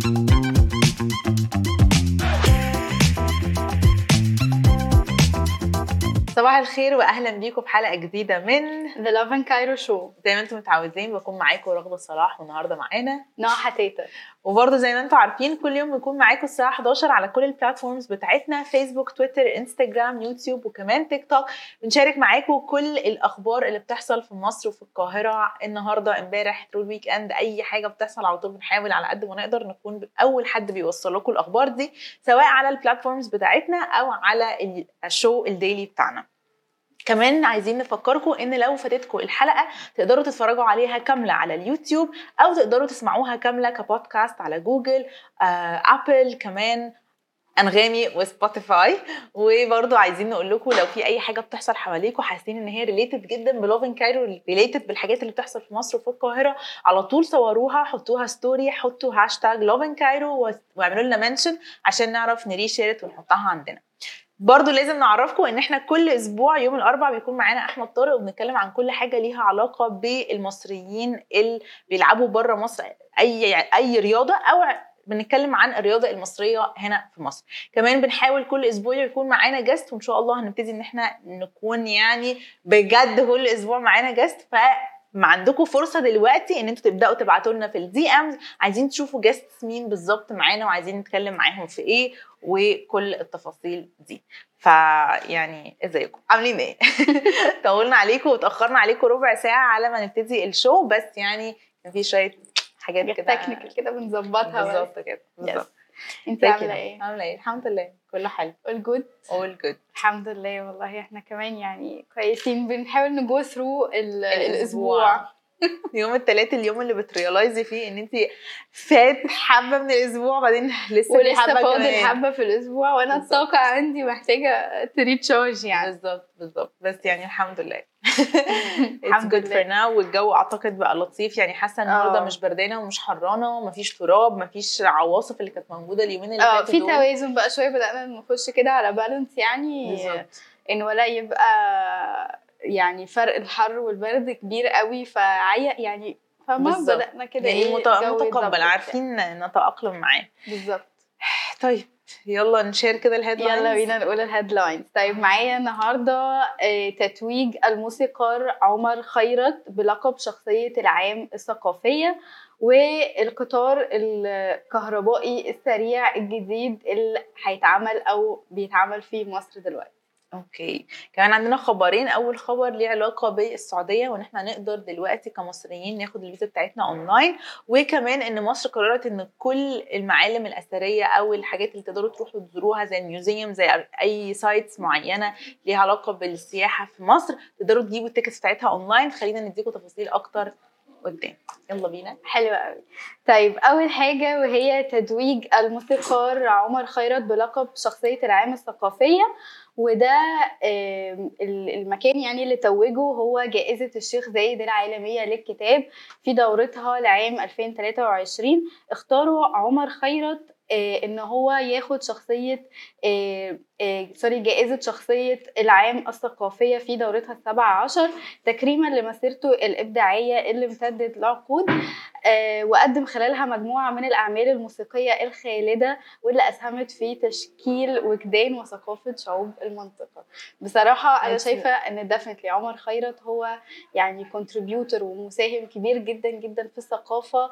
Thank you. صباح الخير واهلا بيكم في حلقة جديدة من The Lovin Cairo Show. زي ما أنتم متعودين بكون معاكم رغده صلاح والنهاردة معانا. نور حتيتة وبرضه زي ما أنتم عارفين كل يوم بنكون معاكم الساعة 11 على كل ال platforms بتاعتنا Facebook Twitter Instagram YouTube وكمان تيك توك بنشارك معاكم كل الأخبار اللي بتحصل في مصر وفي القاهرة. النهارده امبارح طول ال weekend أي حاجة بتحصل على طول بنحاول على قد ما نقدر نكون اول حد بيوصل لكم الأخبار دي سواء على ال platforms بتاعتنا أو على ال show ال daily بتاعنا. كمان عايزين نفكركم إن لو فاتتكم الحلقة تقدروا تتفرجوا عليها كاملة على اليوتيوب أو تقدروا تسمعوها كاملة كبودكاست على جوجل آه، Apple كمان أنغامي و Spotify. وبرضه عايزين نقول لكم لو في أي حاجة بتحصل حواليكم حاسين إن هي related جدا ب Lovin Cairo related بالحاجات اللي بتحصل في مصر وفي القاهرة على طول صوروها حطوها story حطوا hashtag Lovin Cairo واعملوا لنا mention عشان نعرف نري share ونحطها عندنا. برضو لازم نعرفكم ان إحنا كل أسبوع يوم الاربعاء بيكون معانا احمد طارق وبنتكلم عن كل حاجة ليها علاقة بالمصريين اللي بيلعبوا بره مصر أي أي رياضة أو بنتكلم عن الرياضة المصرية هنا في مصر. كمان بنحاول كل أسبوع يكون معانا guest وإن شاء الله هنبتدي إن إحنا نكون يعني بجد كل أسبوع معانا guest ف ما عندكم فرصة دلوقتي إن أنتوا تبدأوا تبعتوا لنا في ال DMs عايزين تشوفوا guest مين بالظبط معانا وعايزين نتكلم معاهم في إيه وكل التفاصيل دي. فيعني إزيكم؟ عاملين إيه؟ طولنا عليكم وتأخرنا عليكم ربع ساعة على ما نبتدي ال show بس يعني كان في شوية حاجات كده technical كده بنظبطها بالظبط كده بالظبط. انت عاملة إيه؟ عاملة إيه؟ الحمد لله كله حلو. All good all good. الحمد لله والله إحنا كمان يعني كويسين. بنحاول ن go through الأسبوع. يوم الثلاث اليوم اللي بت realize ي فيه إن انت فات حبة من الأسبوع بعدين لسه ولسه حبة فاضل. حبة في الأسبوع وأنا. الطاقة عندي محتاجة تريتشارج يعني بالظبط بالظبط بس يعني الحمد لله It's الحمد good for لله. now والجو أعتقد بقى لطيف يعني حاسة النهارده آه. مش بردانة ومش حرانة ومفيش تراب مفيش عواصف اللي كانت موجودة اليومين اللي آه فاتوا في دول. توازن بقى شوية بدأنا نخش كده على بالانس يعني بالظبط إن ولا يبقى يعني فرق الحر والبرد كبير قوي فعي يعني فما. بدأنا كده يعني إيه متقبل عارفين نتأقلم معاه. بالظبط. طيب يلا ن share كده ال headlines. يلا بينا نقول ال headlines. طيب معايا النهارده آه، تتويج الموسيقار عمر خيرت بلقب شخصية العام الثقافية والقطار الكهربائي السريع الجديد اللي هيتعمل أو بيتعمل في مصر دلوقتي. Okay. كمان عندنا خبرين. أول خبر ليه علاقة بالسعودية وإن إحنا نقدر دلوقتي كمصريين ناخد الفيزا بتاعتنا أونلاين. وكمان إن مصر قررت إن كل المعالم الأثرية أو الحاجات اللي تقدروا تروحوا تزوروها زي ال museum زي أي sites معينة ليها علاقة بالسياحة في مصر تقدروا تجيبوا ال tickets بتاعتها أونلاين. خلينا نديكم تفاصيل أكتر قدام. يلا بينا. حلوة قوي. طيب أول حاجة وهي تتويج الموسيقار عمر خيرت بلقب شخصية العام الثقافية وده المكان يعني اللي توجه هو جائزة الشيخ زايد العالمية للكتاب في دورتها لعام 2023 اختاروا عمر خيرت آه، إن هو ياخد شخصية سوري جائزة شخصية العام الثقافية في دورتها السابعه عشر تكريما لمسيرته الإبداعية اللي امتدت لعقود آه، وقدم خلالها مجموعة من الأعمال الموسيقية الخالدة واللي أسهمت في تشكيل وجدان وثقافة شعوب المنطقة بصراحة أنا شايفة إن definitely عمر خيرت هو يعني contributor ومساهم كبير جدا جدا في الثقافة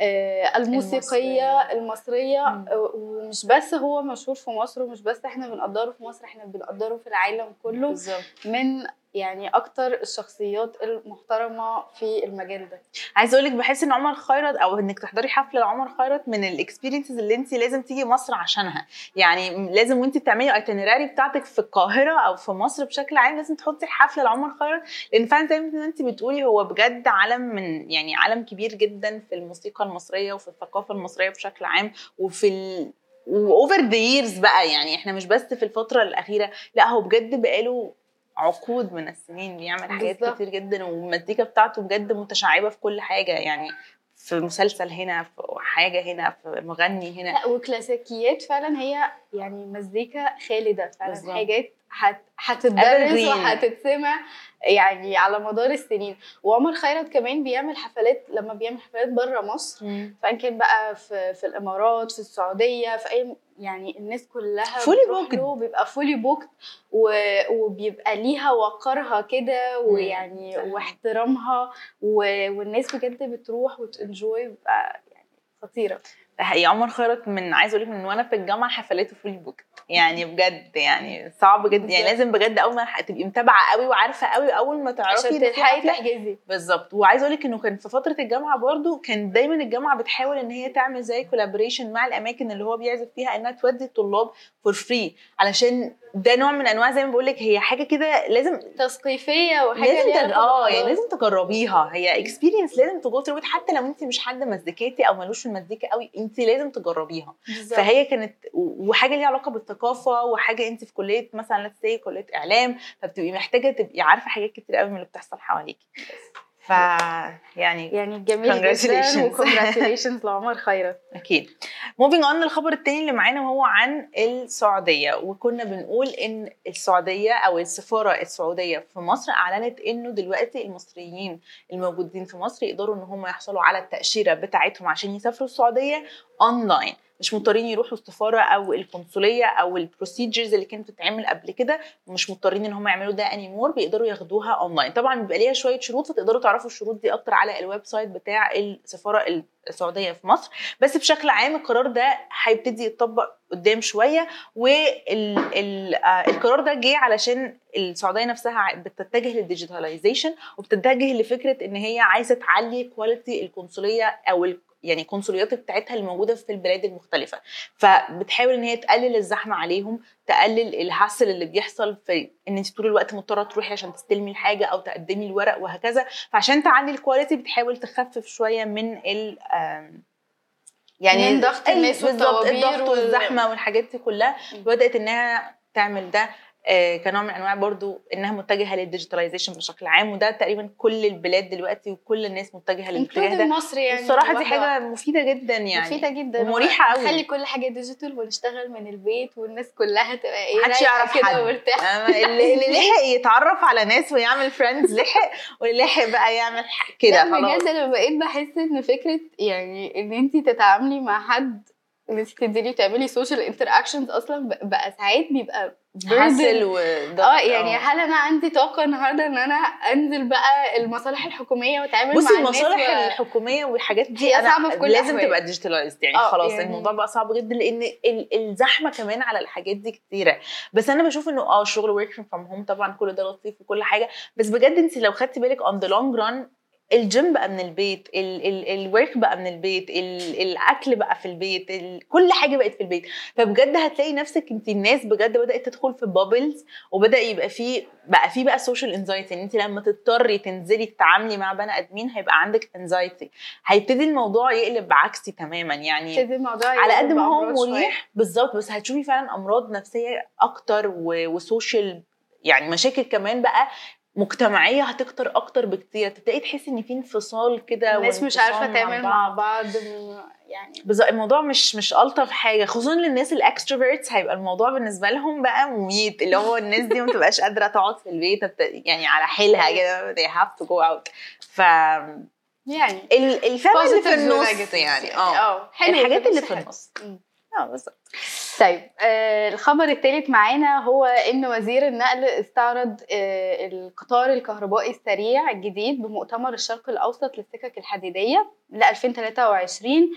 آه، الموسيقية المصرية. المصرية. آه، ومش بس هو مشهور في مصر ومش بس إحنا بنقدره في مصر إحنا بنقدره في العالم كله بالظبط. من يعني أكتر الشخصيات المحترمة في المجال ده. عايزه أقول لك بحس إن عمر خيرت أو إنك تحضري حفلة لعمر خيرت من ال experiences اللي انت لازم تيجي مصر عشانها. يعني لازم وانت بتعملي ال itinerary بتاعتك في القاهرة أو في مصر بشكل عام لازم تحطي حفلة لعمر خيرت. لأن فعلا زي ما انت بتقولي هو بجد علم من يعني علم كبير جدا في الموسيقى المصرية وفي الثقافة المصرية بشكل عام وفي ال و over the years بقى يعني إحنا مش بس في الفترة الأخيرة لا هو بجد بقاله عقود من السنين بيعمل حاجات بالظبط. كتير جدا والمزيكا بتاعته بجد متشعبة في كل حاجة يعني في مسلسل هنا في حاجة هنا في مغني هنا لا وكلاسيكيات فعلا هي يعني مزيكا خالدة فعلا بالظبط. حاجات هتتدرس. وهتتسمع يعني على مدار السنين وعمر خيرت كمان بيعمل حفلات لما بيعمل حفلات بره مصر سواء كان بقى في في الإمارات في السعودية في أي يعني الناس كلها booked. له بيبقى fully booked وبيبقى ليها وقارها كده ويعني. واحترامها والناس بجد بتروح وت enjoy بيبقى يعني خطيرة حقيقي عمر خيرت من عايزه أقول لك من وأنا في الجامعة حفلاته fully booked يعني بجد يعني صعب جدا. يعني. لازم بجد أول ما تبقي متابعة قوي وعارفة قوي اول ما تعرفي عشان تلحقي تحجزي. بالظبط. وعايزه أقول لك إنه كان في فترة الجامعة برضو كان دايما الجامعة بتحاول إن هي تعمل زي collaboration مع الأماكن اللي هو بيعزف فيها إنها تودي الطلاب for free علشان ده نوع من أنواع زي ما بقول لك هي حاجة كده لازم تثقيفية وحاجة لازم تج... آه يعني. لازم تجربيها. هي experience لازم ت go through حتى لو انت مش حد مزيكاتي أو ملوش في المزيكا قوي انت لازم تجربيها. بالظبط. فهي كانت وحاجة ليها علاقة بالثقافة وحاجة انت في كلية مثلا say كلية إعلام فبتبقي محتاجة تبقي عارفة حاجات كتير قوي من اللي بتحصل حواليكي. ف يعني يعني جميل جدا Congratulations. و congratulations لعمر خيرت أكيد. Moving on للخبر التاني اللي معانا وهو عن السعودية. وكنا بنقول إن السعودية أو السفارة السعودية في مصر أعلنت إنه دلوقتي المصريين الموجودين في مصر يقدروا إن هم يحصلوا على التأشيرة بتاعتهم عشان يسافروا السعودية اونلاين مش مضطرين يروحوا السفارة أو القنصلية أو ال procedures اللي كانت بتتعمل قبل كده مش مضطرين إن هم يعملوا ده anymore بيقدروا ياخدوها اونلاين طبعا بيبقى ليها شوية شروط فتقدروا تعرفوا الشروط دي أكتر على ال website بتاع السفارة السعودية في مصر. بس بشكل عام القرار ده هيبتدي يتطبق قدام شوية والقرار ده جه علشان السعودية نفسها بتتجه لل digitalization وبتتجه لفكرة إن هي عايزة تعلي quality القنصلية أو يعني القنصليات بتاعتها اللي موجوده في البلاد المختلفة. فبتحاول إن هي تقلل الزحمة عليهم تقلل ال hassle اللي بيحصل في إن أنت طول الوقت مضطرة تروحي عشان تستلمي الحاجة أو تقدمي الورق وهكذا فعشان تعلي ال quality بتحاول تخفف شوية من ال يعني من ضغط الناس بالظبط والطوابير الضغط وال- والزحمة والحاجات دي كلها. بدأت إنها تعمل ده كنوع من أنواع برضو إنها متجهة لل digitalization بشكل عام وده تقريبا كل البلاد دلوقتي وكل الناس متجهة للاتجاه ده. مصر يعني الصراحه دي حاجة مفيدة جدا يعني مفيدة جدا. ومريحة قوي. نخلي كل حاجة digital ونشتغل من البيت والناس كلها تبقى إيه محدش يعرف كده آه، اللي لحق يتعرف على ناس ويعمل friends لحق واللي لحق بقى يعمل كده لا خلاص. بجد أنا بقيت بحس إن فكرة يعني إن انت تتعاملي مع حد إن انت تنزلي تعملي social interactions أصلا بقى ساعات بيبقى hassle آه يعني هل أنا عندي طاقة النهارده إن أنا أنزل بقى المصالح الحكومية وأتعامل بصي مع الناس المصالح و- الحكومية والحاجات دي هي أنا صعبة في كل لازم الأحوال. تبقى digitalized يعني آه، خلاص يعني- الموضوع بقى صعب جدا لأن ال- الزحمة كمان على الحاجات دي كتيرة. بس أنا بشوف إنه آه الشغل work from home طبعا كل ده لطيف وكل حاجة. بس بجد انت لو خدتي بالك on the long run ال gym بقى من البيت ال work بقى من البيت ال- الأكل بقى في البيت ال- كل حاجة بقت في البيت. فبجد هتلاقي نفسك انت الناس بجد بدأت تدخل في bubbles وبدأ يبقى في بقى في بقى social anxiety ان انت لما تضطري تنزلي تتعاملي مع بني آدمين هيبقى عندك anxiety هيبتدي الموضوع يقلب عكسي تماما. يعني الموضوع على قد ما هو. مريح بالظبط. بس هتشوفي فعلا أمراض نفسية أكتر و social يعني مشاكل كمان بقى مجتمعية هتكتر أكتر بكتير. تبدأي تحسي إن في انفصال كده الناس مش عارفة تعمل مع بعض يعني. بالظبط الموضوع مش مش ألطف حاجة خصوصا للناس ال extroverts هيبقى الموضوع بالنسبة لهم بقى مميت. اللي هو الناس دي ما تبقاش قادرة تقعد في البيت يعني على حيلها كده they have to go out. ف يعني ال- الفهم اللي في النص يعني آه. حلو الحاجات اللي في. النص. آه بالظبط. طيب آه الخبر الثالث معانا هو إن وزير النقل استعرض آه القطار الكهربائي السريع الجديد بمؤتمر الشرق الأوسط للسكك الحديدية ل 2023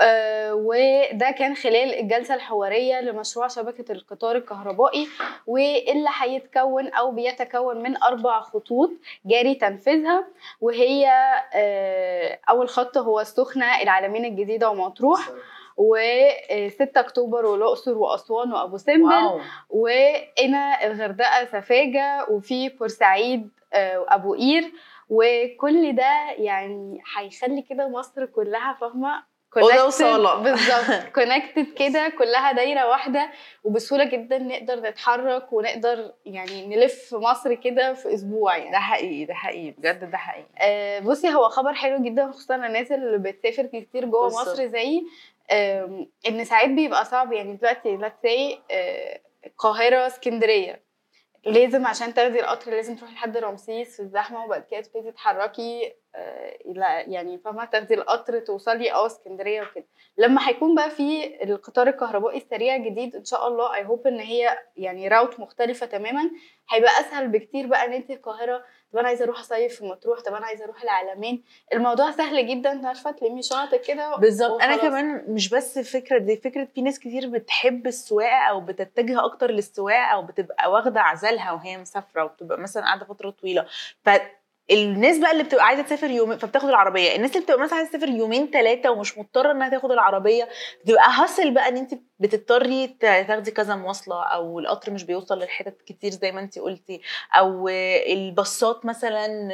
آه وده كان خلال الجلسة الحوارية لمشروع شبكة القطار الكهربائي واللي هيتكون أو بيتكون من أربع خطوط جاري تنفيذها وهي آه أول خط هو السخنة العلمين الجديدة ومطروح و6 أكتوبر والأقصر وأسوان وأبو سمبل wow. وهنا الغردقة سفاجة وفي بورسعيد آه، وأبو قير. وكل ده يعني هيخلي كده مصر كلها فاهمة. بالظبط. connected كده كلها دايرة واحدة. وبسهولة جدا نقدر نتحرك ونقدر يعني نلف مصر كده في أسبوع يعني. ده حقيقي ده حقيقي. بجد ده حقيقي. آه، بصي هو خبر حلو جدا خصوصا الناس اللي بتسافر كتير جوه. مصر زي إن ساعات بيبقى صعب يعني دلوقتي let's say آه، القاهرة اسكندرية. لازم عشان تاخدي القطر لازم تروحي لحد رمسيس في الزحمة وبعد كده تبتدي تتحركي. إلى يعني فاهمة؟ تاخدي القطر توصلي آه اسكندرية وكده. لما هيكون بقى في القطار الكهربائي السريع جديد إن شاء الله اي هوب إن هي يعني راوت مختلفة تماما. هيبقى أسهل بكتير بقى إن انت القاهرة طب أنا عايزة أروح أصيف في مطروح طب أنا عايزة أروح العلمين. الموضوع سهل جدا عارفة تلمي شنطك كده بالظبط. أنا. كمان مش بس فكرة دي فكرة في ناس كتير بتحب السواقة أو بتتجه أكتر للسواقة أو بتبقى واخدة عزلها وهي مسافرة وبتبقى مثلا قاعدة فترة طويلة. ف الناس بقى اللي بتبقى عايزة تسافر يومين فبتاخد العربية. الناس اللي بتبقى مثلا عايزة تسافر يومين ثلاثة ومش مضطرة إنها تاخد العربية بتبقى هاسل بقى إن انت بتضطري تا- تاخدي كذا مواصلة أو القطر مش بيوصل للحتت كتير زي ما انت قلتي أو الباصات مثلا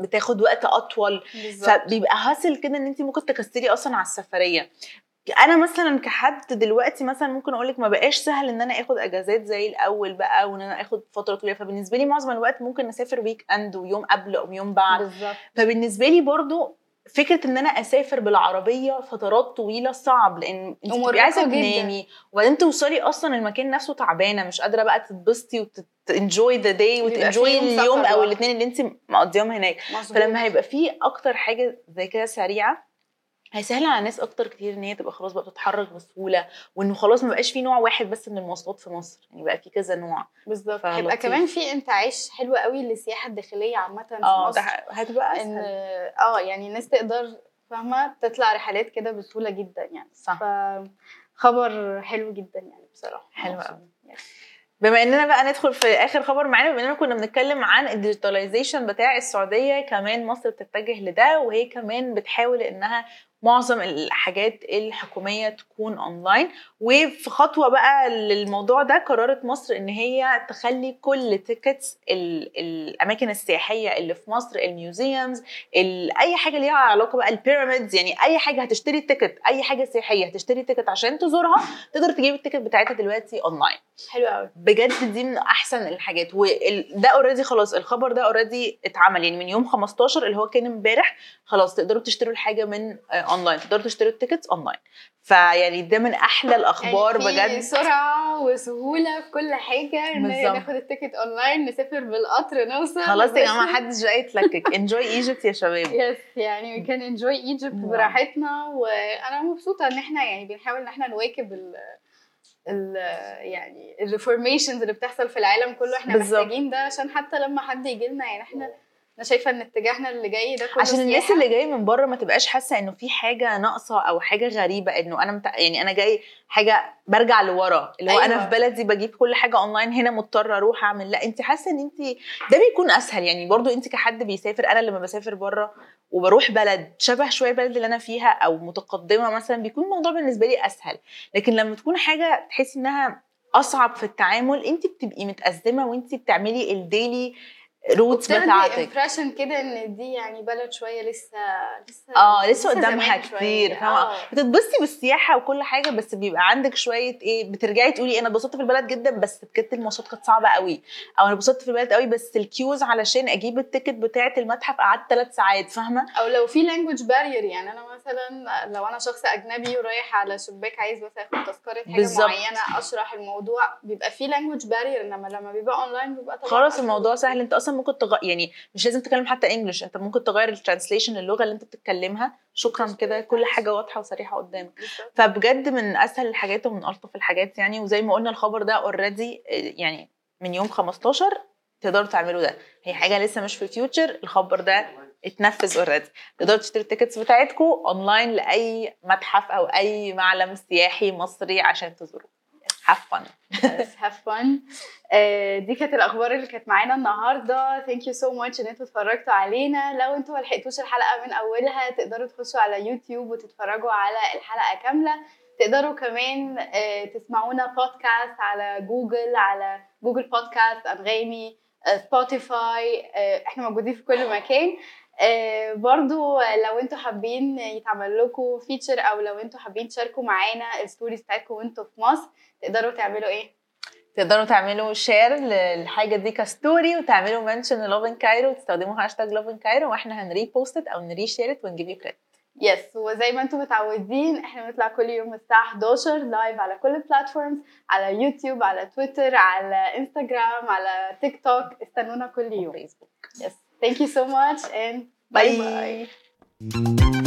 بتاخد وقت أطول. بالظبط. فبيبقى hassle كده إن انت ممكن تكسري أصلا على السفرية. أنا مثلا كحد دلوقتي مثلا ممكن أقول لك ما بقاش سهل إن أنا آخد أجازات زي الأول بقى وإن أنا آخد فترة طويلة فبالنسبة لي معظم الوقت ممكن أسافر weekend ويوم قبل أو يوم بعد بالظبط فبالنسبة لي برضو فكرة إن أنا أسافر بالعربية فترات طويلة صعب لأن انت بتبقي عايزة. تنامي وبعدين توصلي أصلا المكان نفسه تعبانة مش قادرة بقى تتبسطي وتنجوي ذا داي وتنجوي اليوم أو. الاثنين اللي انت مقضيهم هناك مظبوط. فلما هيبقى في أكتر حاجة زي كده سريعة هيسهل على ناس أكتر كتير إن هي تبقى خلاص بقى بتتحرك بسهولة وإنه خلاص ما بقاش في نوع واحد بس من المواصلات في مصر يعني بقى في كذا نوع. بالظبط. هيبقى كمان في انتعاش حلو قوي للسياحة الداخلية عامة في آه مصر. ده هتبقى أسهل. آه يعني الناس تقدر فاهمة؟ تطلع رحلات كده بسهولة جدا يعني. صح. فخبر حلو جدا يعني بصراحة. حلو. قوي. بما إننا بقى ندخل في آخر خبر معانا بما إننا كنا بنتكلم عن ال digitalization بتاع السعودية كمان مصر بتتجه لده وهي كمان بتحاول إنها معظم الحاجات الحكومية تكون اونلاين وفي خطوة بقى للموضوع ده قررت مصر إن هي تخلي كل tickets الأماكن السياحية اللي في مصر ال museums ال- أي حاجة ليها علاقة بقى ال pyramids يعني أي حاجة هتشتري ticket أي حاجة سياحية هتشتري ticket عشان تزورها تقدر تجيب ال ticket بتاعتها دلوقتي اونلاين حلو قوي بجد دي من أحسن الحاجات. وده already خلاص الخبر ده already اتعمل. يعني من يوم 15 اللي هو كان امبارح خلاص تقدروا تشتروا الحاجة من آه، اونلاين تقدروا تشتروا ال tickets online فيعني ده من أحلى الأخبار يعني بجد. سرعة وسهولة في كل حاجة. ناخد ال ticket online نسافر بالقطر نوصل خلاص يا جماعة محدش بقى يتلكك. enjoy Egypt يا شباب. yes يعني can enjoy Egypt نعم. براحتنا. وأنا مبسوطة إن إحنا يعني بنحاول إن إحنا نواكب ال ال يعني ال reformations اللي بتحصل في العالم كله. إحنا بالظبط. محتاجين ده عشان حتى لما حد يجي لنا يعني إحنا أنا شايفة إن اتجاهنا اللي جاي ده كله عشان الناس. اللي جاية من بره ما تبقاش حاسة إنه في حاجة ناقصة أو حاجة غريبة إنه أنا مت... يعني أنا جاي حاجة برجع لورا اللي هو أيوة. أنا في بلدي بجيب كل حاجة أونلاين هنا مضطرة أروح أعمل لا انت حاسة إن انت ده بيكون أسهل يعني برضو انت كحد بيسافر أنا لما بسافر بره وبروح بلد شبه شوية البلد اللي أنا فيها أو متقدمة مثلا بيكون الموضوع بالنسبة لي أسهل لكن لما تكون حاجة تحسي إنها أصعب في التعامل انت بتبقي متأزمة وانت بتعملي ال daily routes وبتاخدي بتاعتك impression كده إن دي يعني بلد شوية لسه لسه آه لسه قدامها. كتير فاهمة آه. بتتبسطي بالسياحة وكل حاجة بس بيبقى عندك شوية إيه بترجعي تقولي أنا اتبسطت في البلد جدا بس بجد المواصلات كانت صعبة قوي أو أنا اتبسطت في البلد قوي بس ال queues علشان أجيب ال ticket بتاعة المتحف قعدت ثلاث ساعات فاهمة أو لو في language barrier يعني أنا مثلا لو أنا شخص أجنبي ورايح على شباك عايز بس أخد تذكرة حاجة بالظبط. معينة أشرح الموضوع بيبقى في language barrier إنما لما بيبقى اونلاين بيبقى خلاص. الموضوع سهل أنت أصلا ممكن تغ... يعني مش لازم تتكلم حتى English انت ممكن تغير ال translation اللغة اللي انت بتتكلمها. شكرا كده كل حاجة واضحة وصريحة قدامك. فبجد من أسهل الحاجات ومن ألطف الحاجات يعني وزي ما قلنا الخبر ده already يعني من يوم 15 تقدروا تعملوا ده. هي حاجة لسه مش في ال future الخبر ده اتنفذ already تقدروا تشتروا ال tickets بتاعتكم اونلاين لأي متحف أو أي معلم سياحي مصري عشان تزوروه. Have fun. Yes, have fun. آه، دي كانت الأخبار اللي كانت معانا النهارده. thank you so much إن أنتوا اتفرجتوا علينا. لو أنتوا ما لحقتوش الحلقة من أولها تقدروا تخشوا على يوتيوب وتتفرجوا على الحلقة كاملة. تقدروا كمان آه، تسمعونا بودكاست على جوجل على جوجل بودكاست أنغامي سبوتيفاي آه، إحنا موجودين في كل مكان. برضو لو أنتوا حابين يتعمل لكم feature أو لو أنتوا حابين تشاركوا معانا ال stories بتاعتكم وانتوا في مصر تقدروا تعملوا إيه؟ تقدروا تعملوا share للحاجة دي ك story وتعملوا mention لوفن كايرو وتستخدموا هاشتاج لوفن كايرو وإحنا هن repost أو ن reshare it ونجيب you credit yes وزي ما أنتم متعودين إحنا بنطلع كل يوم الساعة 11 live على كل ال platforms على يوتيوب على تويتر على انستغرام على تيك توك استنونا كل يوم. فيسبوك yes thank you so much and bye bye. bye